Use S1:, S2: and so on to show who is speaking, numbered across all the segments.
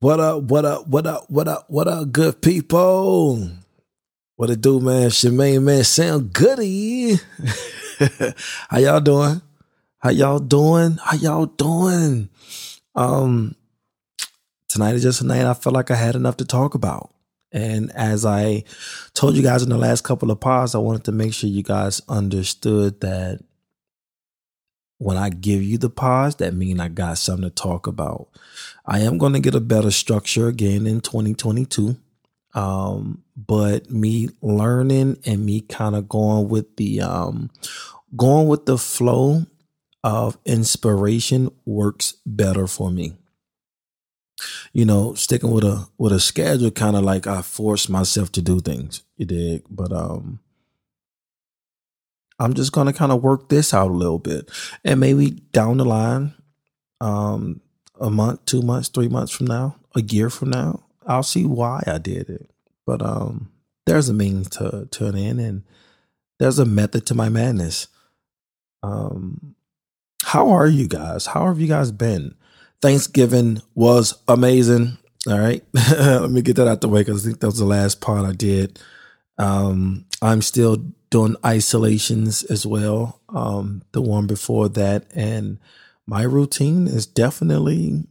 S1: What up, what up, what up, what up, what up, good people? What it do, man? Shemaine, man, Sam Goodie. How y'all doing? How y'all doing? How y'all doing? Um, tonight is just a night I felt like I had enough to talk about. And as I told you guys in the last couple of pods, I wanted to make sure you guys understood that when I give you the pause, that mean I got something to talk about. I am going to get a better structure again in 2022. Um, but me learning and me kind of going with the um, going with the flow of inspiration works better for me. You know, sticking with a with a schedule kind of like I force myself to do things. You dig? But um I'm just gonna kind of work this out a little bit, and maybe down the line, um, a month, two months, three months from now, a year from now, I'll see why I did it. But um, there's a means to an end, and there's a method to my madness. Um, how are you guys? How have you guys been? Thanksgiving was amazing. All right, let me get that out the way because I think that was the last part I did. Um, I'm still doing isolations as well. Um, the one before that, and my routine is definitely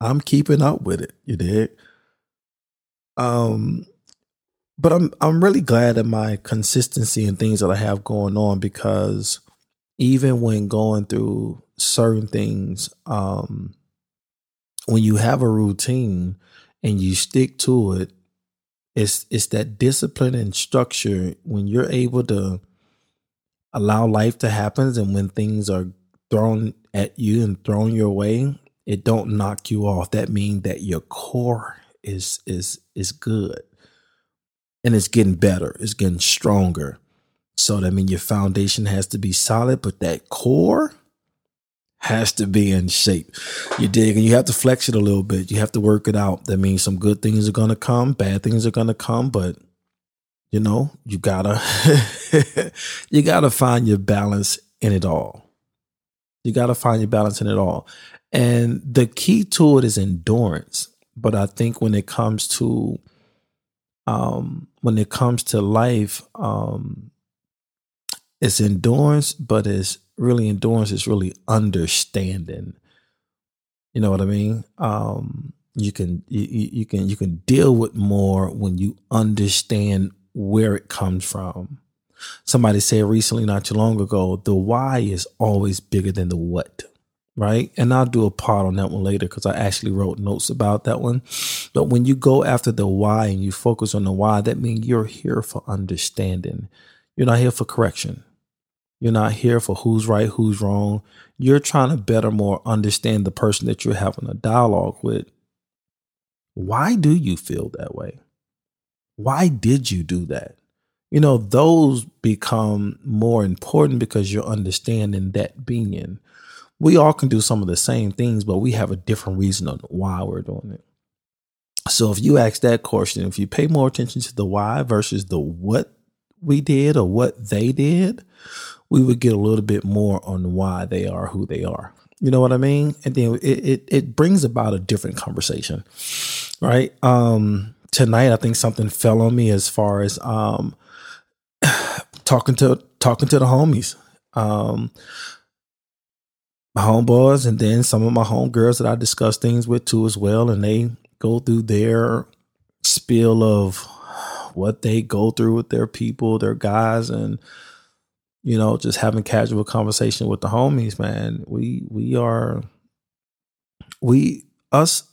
S1: I'm keeping up with it. You did. Um, but I'm I'm really glad at my consistency and things that I have going on because even when going through certain things, um, when you have a routine and you stick to it, it's it's that discipline and structure when you're able to allow life to happen and when things are thrown at you and thrown your way, it don't knock you off. That means that your core is is is good. And it's getting better. It's getting stronger. So that means your foundation has to be solid, but that core has to be in shape. You dig? And you have to flex it a little bit. You have to work it out. That means some good things are to come, bad things are to come, but you know, you gotta, you gotta find your balance in it all. You gotta find your balance in it all. And the key to it is endurance. But I think when it comes to, um, when it comes to life, um, it's endurance, but it's really endurance is really understanding. You know what I mean? Um, you can you, you can you can deal with more when you understand where it comes from. Somebody said recently, not too long ago, the why is always bigger than the what, right? And I'll do a part on that one later because I actually wrote notes about that one. But when you go after the why and you focus on the why, that means you're here for understanding. You're not here for correction. You're not here for who's right, who's wrong. You're trying to better more understand the person that you're having a dialogue with. Why do you feel that way? Why did you do that? You know, those become more important because you're understanding that being. We all can do some of the same things, but we have a different reason on why we're doing it. So if you ask that question, if you pay more attention to the why versus the what we did or what they did, we would get a little bit more on why they are who they are. You know what I mean? And then it, it, it brings about a different conversation, right? Um, tonight, I think something fell on me as far as um, talking to talking to the homies, um, my homeboys, and then some of my homegirls that I discuss things with too as well, and they go through their spiel of what they go through with their people, their guys, and you know, just having casual conversation with the homies, man. We we are we us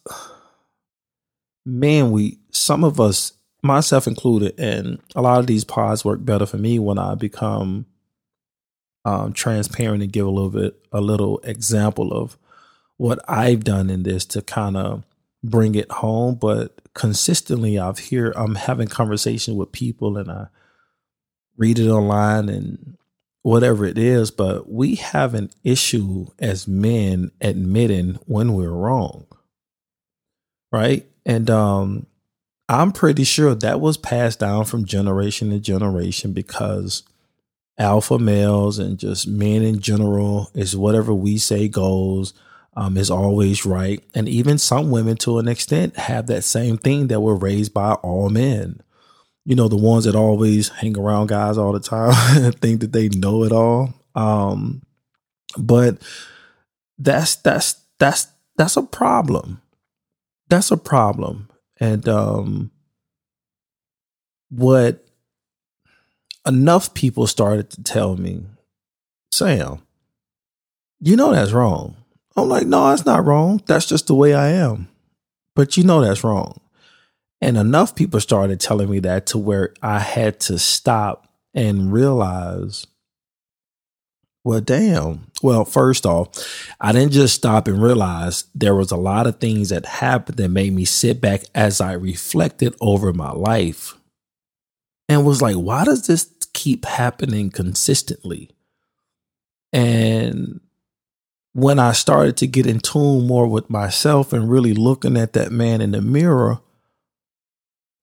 S1: man, we some of us, myself included, and a lot of these pods work better for me when I become um transparent and give a little bit a little example of what I've done in this to kind of bring it home. But consistently I've here I'm having conversation with people and I read it online and whatever it is, but we have an issue as men admitting when we're wrong. Right? And um I'm pretty sure that was passed down from generation to generation because alpha males and just men in general is whatever we say goes. um, is always right. And even some women, to an extent, have that same thing that were raised by all men. You know, the ones that always hang around guys all the time, think that they know it all. Um, but that's that's that's that's a problem. That's a problem. And um, what enough people started to tell me, Sam, you know that's wrong. I'm like, no, that's not wrong. That's just the way I am. But you know that's wrong. And enough people started telling me that to where I had to stop and realize, well, damn. Well, first off, I didn't just stop and realize there was a lot of things that happened that made me sit back as I reflected over my life and was like, why does this keep happening consistently? And when I started to get in tune more with myself and really looking at that man in the mirror,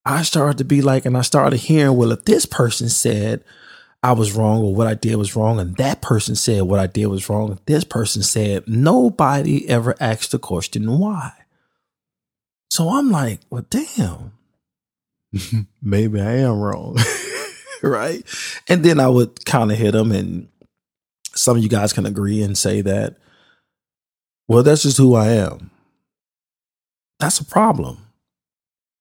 S1: I started to be like, and I started hearing, well, if this person said I was wrong or what I did was wrong, and that person said what I did was wrong, this person said, nobody ever asked the question why. So I'm like, well, damn, maybe I am wrong. right. And then I would kind of hit them, and some of you guys can agree and say that well, that's just who I am. That's a problem.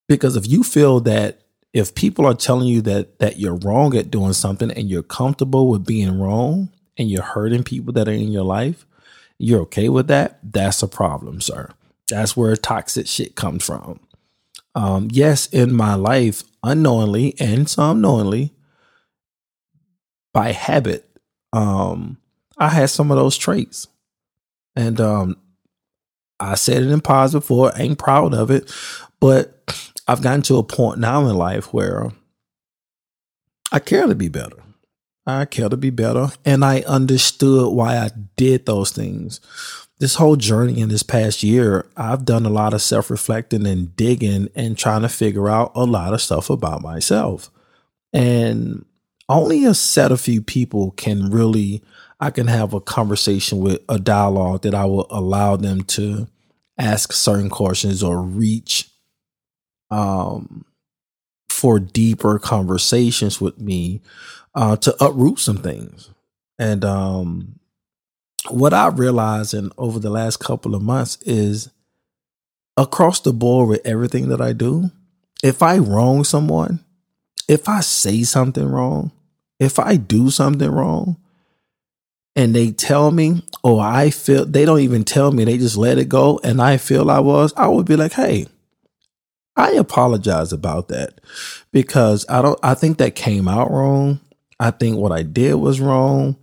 S1: Because if you feel that if people are telling you that that you're wrong at doing something and you're comfortable with being wrong and you're hurting people that are in your life, you're okay with that, that's a problem, sir. That's where toxic shit comes from. Um, yes, in my life, unknowingly and some knowingly, by habit, um, I had some of those traits. And um, I said it in pause before, ain't proud of it, but I've gotten to a point now in life where I care to be better. I care to be better. And I understood why I did those things. This whole journey in this past year, I've done a lot of self reflecting and digging and trying to figure out a lot of stuff about myself. And only a set of few people can really I can have a conversation with a dialogue that I will allow them to ask certain questions or reach um, for deeper conversations with me uh, to uproot some things. And um, what I realized in over the last couple of months is across the board with everything that I do, if I wrong someone, if I say something wrong, if I do something wrong, and they tell me, or I feel they don't even tell me, they just let it go, and I feel I was, I would be like, hey, I apologize about that because I don't, I think that came out wrong. I think what I did was wrong.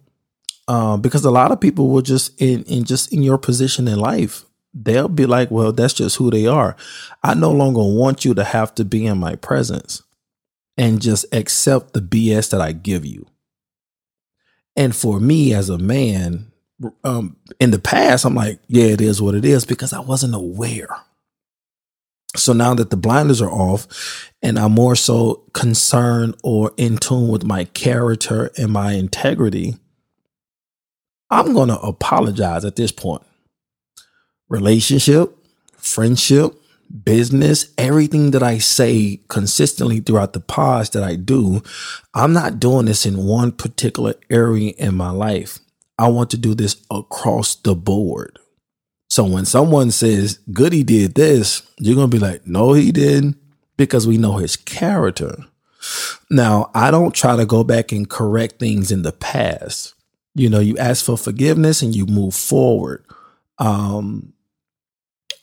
S1: Um, because a lot of people will just in, in just in your position in life, they'll be like, well, that's just who they are. I no longer want you to have to be in my presence and just accept the BS that I give you. And for me as a man, um, in the past, I'm like, yeah, it is what it is because I wasn't aware. So now that the blinders are off and I'm more so concerned or in tune with my character and my integrity, I'm going to apologize at this point. Relationship, friendship, business, everything that I say consistently throughout the pods that I do, I'm not doing this in one particular area in my life. I want to do this across the board. So when someone says, Goodie did this, you're to be like, no, he didn't, because we know his character. Now, I don't try to go back and correct things in the past. You know, you ask for forgiveness and you move forward. Um,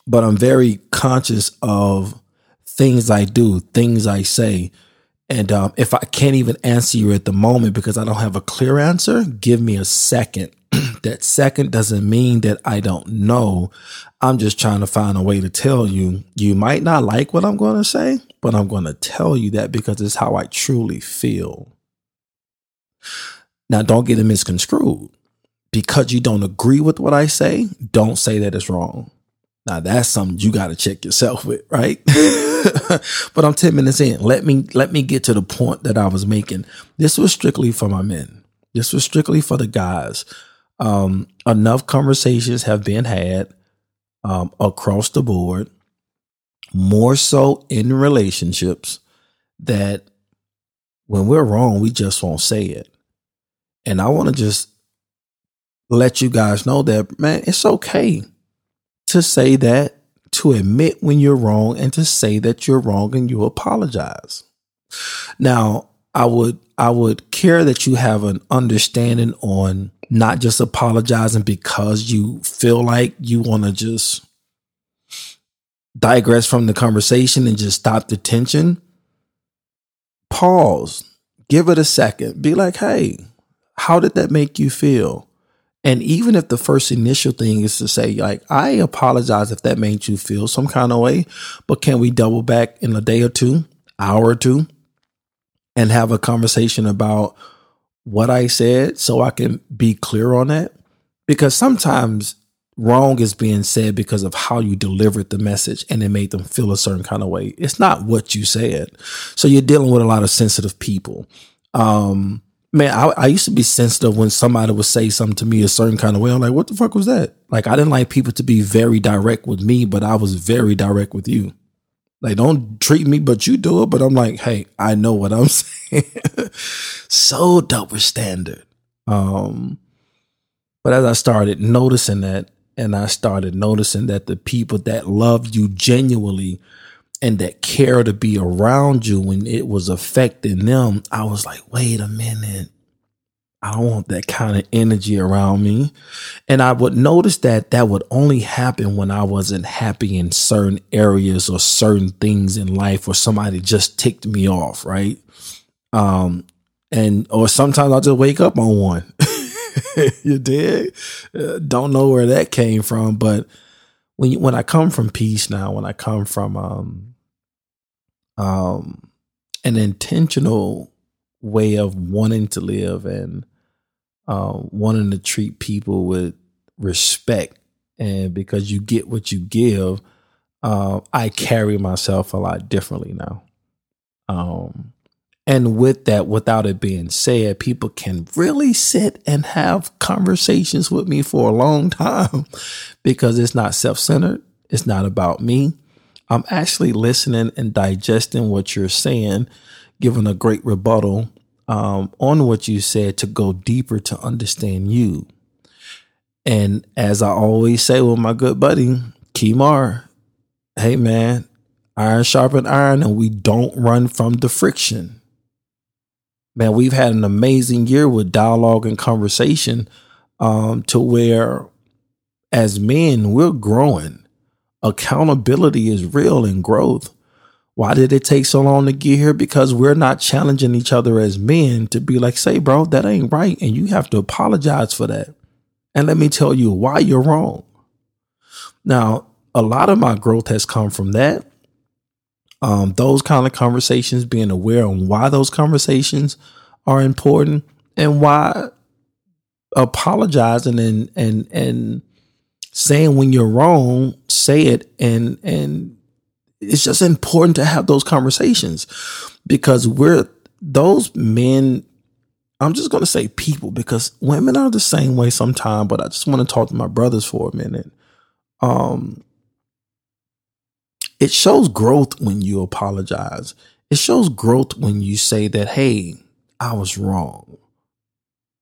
S1: but I'm very conscious of things I do, things I say. And um, if I can't even answer you at the moment because I don't have a clear answer, give me a second. that second doesn't mean that I don't know. I'm just trying to find a way to tell you. You might not like what I'm going to say, but I'm going to tell you that because it's how I truly feel. Now, don't get it misconstrued. Because you don't agree with what I say, don't say that it's wrong. Now that's something you got to check yourself with, right? but I'm 10 minutes in. Let me let me get to the point that I was making. This was strictly for my men. This was strictly for the guys. Um, enough conversations have been had um, across the board, more so in relationships, that when we're wrong, we just won't say it. And I want to just let you guys know that, man, it's okay to say that, to admit when you're wrong, and to say that you're wrong and you apologize. Now, I would I would care that you have an understanding on not just apologizing because you feel like you want to just digress from the conversation and just stop the tension. Pause. Give it a second. Be like, "Hey, how did that make you feel?" And even if the first initial thing is to say, like, I apologize if that made you feel some kind of way, but can we double back in a day or two, hour or two, and have a conversation about what I said so I can be clear on that? Because sometimes wrong is being said because of how you delivered the message and it made them feel a certain kind of way. It's not what you said. So you're dealing with a lot of sensitive people. Um, man, I, I, used to be sensitive when somebody would say something to me a certain kind of way. I'm like, what the fuck was that? Like, I didn't like people to be very direct with me, but I was very direct with you. Like, don't treat me, but you do it. But I'm like, hey, I know what I'm saying. So double standard. Um, but as I started noticing that, and I started noticing that the people that love you genuinely and that care to be around you when it was affecting them, I was like, wait a minute. I don't want that kind of energy around me. And I would notice that that would only happen when I wasn't happy in certain areas or certain things in life or somebody just ticked me off, right? Um, and or sometimes I'll just wake up on one. you did? Uh, don't know where that came from, but when you, when I come from peace now, when I come from um um an intentional way of wanting to live and uh, wanting to treat people with respect. And because you get what you give, uh, I carry myself a lot differently now. Um, and with that, without it being said, people can really sit and have conversations with me for a long time because it's not self centered. It's not about me. I'm actually listening and digesting what you're saying, giving a great rebuttal um, on what you said to go deeper to understand you. And as I always say with my good buddy, Kimar, hey man, iron sharpen iron, and we don't run from the friction. Man, we've had an amazing year with dialogue and conversation um, to where as men, we're growing. Accountability is real and growth. Why did it take so long to get here? Because we're not challenging each other as men to be like, say, bro, that ain't right. And you have to apologize for that. And let me tell you why you're wrong. Now, a lot of my growth has come from that. Um, those kind of conversations, being aware on why those conversations are important and why apologizing and and and saying when you're wrong, say it and and it's just important to have those conversations because we're those men I'm just going to say people because women are the same way sometimes, but I just want to talk to my brothers for a minute. Um, it shows growth when you apologize. It shows growth when you say that, hey, I was wrong.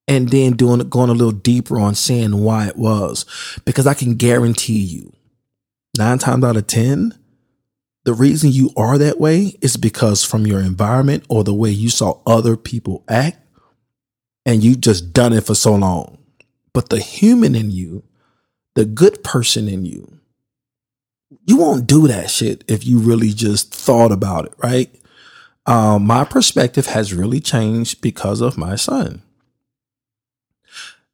S1: And then doing going a little deeper on saying why it was. Because I can guarantee you, nine times out of 10, the reason you are that way is because from your environment or the way you saw other people act and you just done it for so long. But the human in you, the good person in you, you won't do that shit if you really just thought about it, right? Um, my perspective has really changed because of my son.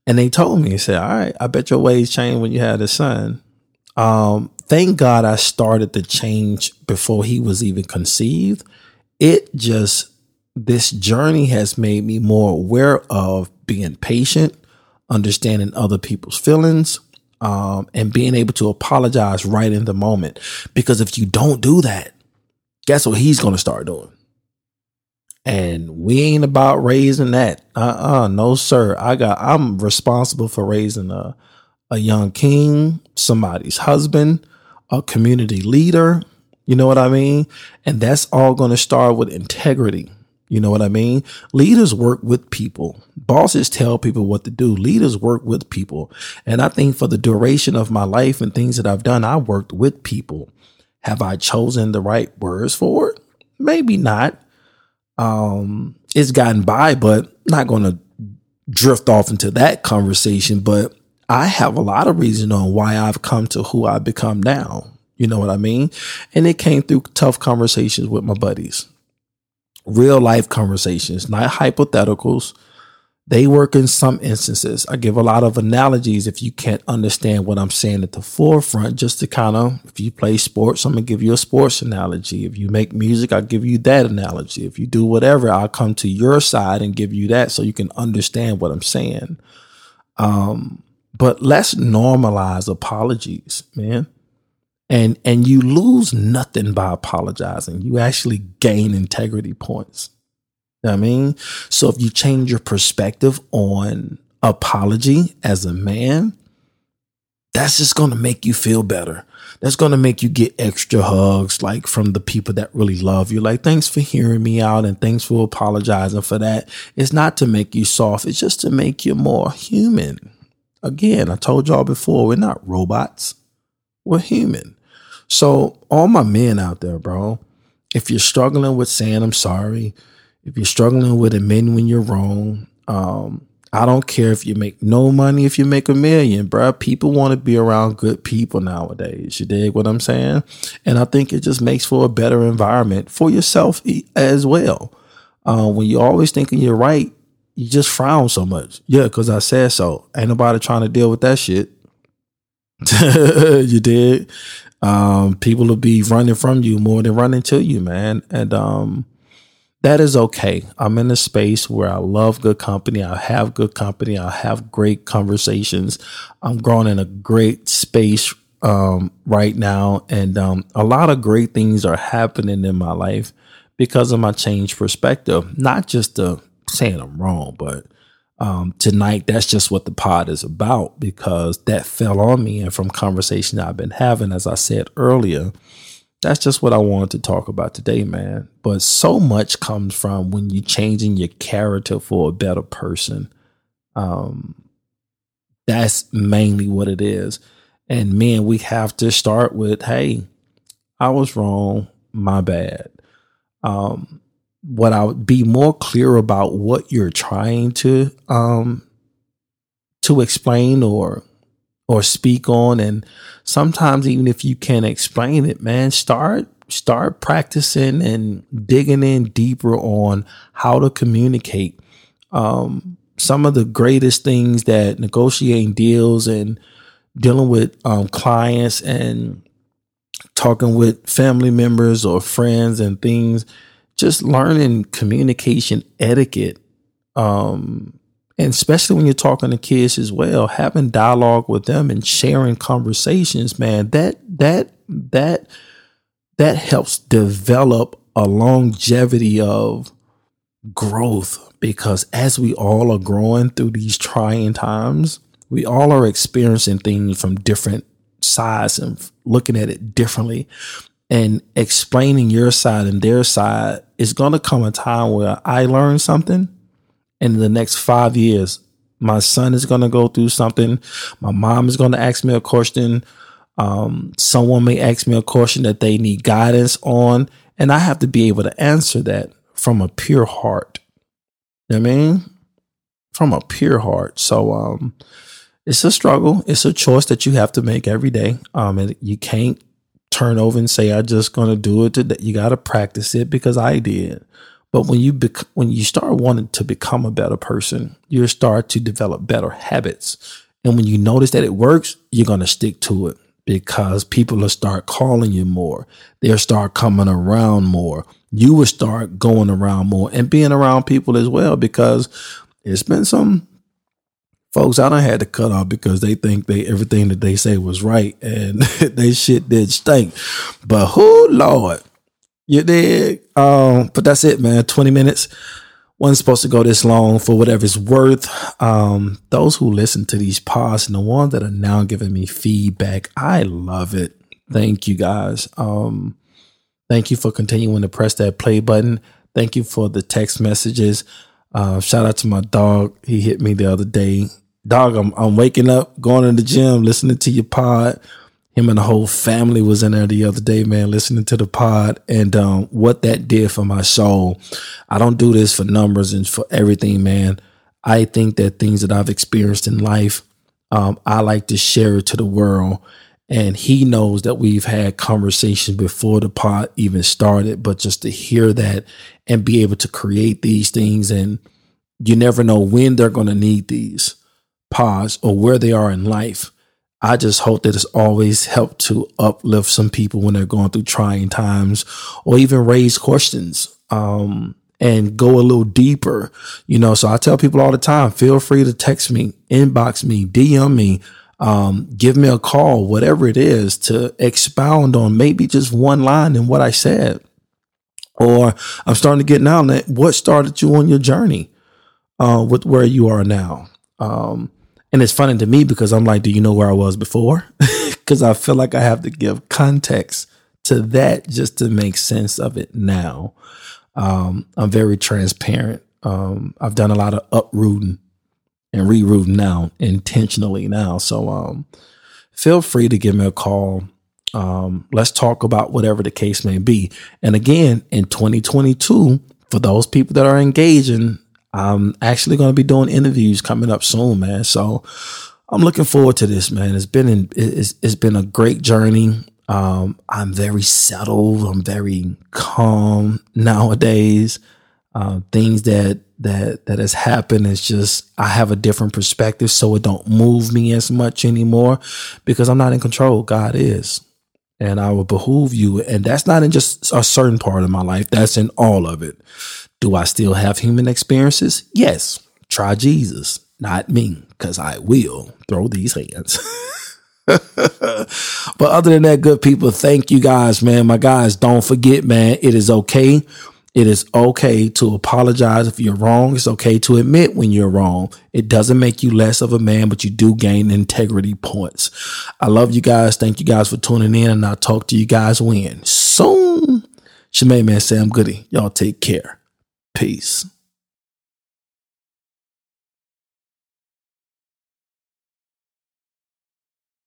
S1: And they told me, they said, All right, I bet your ways changed when you had a son. Um, thank God I started the change before he was even conceived. It just, this journey has made me more aware of being patient, understanding other people's feelings, um, and being able to apologize right in the moment. Because if you don't do that, guess what he's going to start doing? And we ain't about raising that. Uh uh no, sir. I got, I'm responsible for raising a, a young king somebody's husband, a community leader. You know what I mean? And that's all going to start with integrity. You know what I mean? Leaders work with people. Bosses tell people what to do. Leaders work with people. And I think for the duration of my life and things that I've done, I worked with people. Have I chosen the right words for it? Maybe not. Um, it's gotten by, but not going to drift off into that conversation. But I have a lot of reason on why I've come to who I've become now. You know what I mean? And it came through tough conversations with my buddies real life conversations, not hypotheticals. They work in some instances. I give a lot of analogies if you can't understand what I'm saying at the forefront, just to kind of, if you play sports, I'm going to give you a sports analogy. If you make music, I'll give you that analogy. If you do whatever, I'll come to your side and give you that so you can understand what I'm saying. Um, but let's normalize apologies, man and and you lose nothing by apologizing. You actually gain integrity points. You know I mean, so if you change your perspective on apology as a man, that's just going to make you feel better. That's going to make you get extra hugs, like from the people that really love you. Like, thanks for hearing me out and thanks for apologizing for that. It's not to make you soft, it's just to make you more human. Again, I told y'all before, we're not robots, we're human. So, all my men out there, bro, if you're struggling with saying I'm sorry, if you're struggling with admitting when you're wrong, um, I don't care if you make no money, if you make a million, bro. People want to be around good people nowadays. You dig what I'm saying? And I think it just makes for a better environment for yourself as well. Uh, when you're always thinking you're right, you just frown so much. Yeah, because I said so. Ain't nobody trying to deal with that shit. you did um, people will be running from you more than running to you, man. And um, that is okay. I'm in a space where I love good company. I have good company. I have great conversations. I'm growing in a great space um, right now. And um, a lot of great things are happening in my life because of my changed perspective. Not just the saying I'm wrong, but um, tonight, that's just what the pod is about because that fell on me. And from conversation I've been having, as I said earlier, that's just what I wanted to talk about today, man. But so much comes from when you're changing your character for a better person. Um, that's mainly what it is. And man, we have to start with, hey, I was wrong, my bad. Um, what I would be more clear about what you're trying to um to explain or or speak on. And sometimes even if you can't explain it man start start practicing and digging in deeper on how to communicate um some of the greatest things that negotiating deals and dealing with um, clients and talking with family members or friends and things just learning communication etiquette um, and especially when you're talking to kids as well having dialogue with them and sharing conversations man that that that that helps develop a longevity of growth. Because as we all are growing through these trying times we all are experiencing things from different sides and looking at it differently and explaining your side and their side is going to come a time where I learn something and in the next five years, my son is going to go through something. My mom is going to ask me a question. Um, someone may ask me a question that they need guidance on, and I have to be able to answer that from a pure heart. You know I mean? From a pure heart. So, um, it's a struggle. It's a choice that you have to make every day. Um, and you can't turn over and say, I'm just going to do it today. You got to practice it because I did. But when you bec- when you start wanting to become a better person, you start to develop better habits. And when you notice that it works, you're going to stick to it because people will start calling you more. They'll start coming around more. You will start going around more and being around people as well because it's been some folks I don't had to cut off because they think they everything that they say was right and they shit did stink. But who Lord, you did. Um, but that's it, man. 20 minutes. wasn't supposed to go this long for whatever it's worth. Um, those who listen to these pods and the ones that are now giving me feedback, I love it. Thank you guys. Um, thank you for continuing to press that play button. Thank you for the text messages. Uh, shout out to my dog. He hit me the other day. Dog, I'm, I'm waking up, going to the gym, listening to your pod him and the whole family was in there the other day, man, listening to the pod and um, what that did for my soul. I don't do this for numbers and for everything, man. I think that things that I've experienced in life, um, I like to share it to the world. And he knows that we've had conversations before the pod even started, but just to hear that and be able to create these things, and you never know when they're going to need these pods or where they are in life I just hope that it's always helped to uplift some people when they're going through trying times or even raise questions um, and go a little deeper. You know, so I tell people all the time feel free to text me, inbox me, DM me, um, give me a call, whatever it is, to expound on maybe just one line in what I said. Or I'm starting to get now that what started you on your journey uh, with where you are now. Um, and it's funny to me because I'm like, do you know where I was before? Because I feel like I have to give context to that just to make sense of it now. Um, I'm very transparent. Um, I've done a lot of uprooting and rerouting now intentionally now. So um, feel free to give me a call. Um, let's talk about whatever the case may be. And again, in 2022, for those people that are engaging I'm actually going to be doing interviews coming up soon, man. So I'm looking forward to this, man. It's been in, it's, it's been a great journey. Um, I'm very settled. I'm very calm nowadays. Uh, things that that that has happened is just I have a different perspective, so it don't move me as much anymore because I'm not in control. God is, and I will behoove you, and that's not in just a certain part of my life. That's in all of it. Do I still have human experiences? Yes. Try Jesus, not me, because I will throw these hands. but other than that, good people, thank you guys, man. My guys, don't forget, man, it is okay. It is okay to apologize if you're wrong. It's okay to admit when you're wrong. It doesn't make you less of a man, but you do gain integrity points. I love you guys. Thank you guys for tuning in, and I'll talk to you guys when soon. Shemaine Man Sam Goodie. Y'all take care. Peace.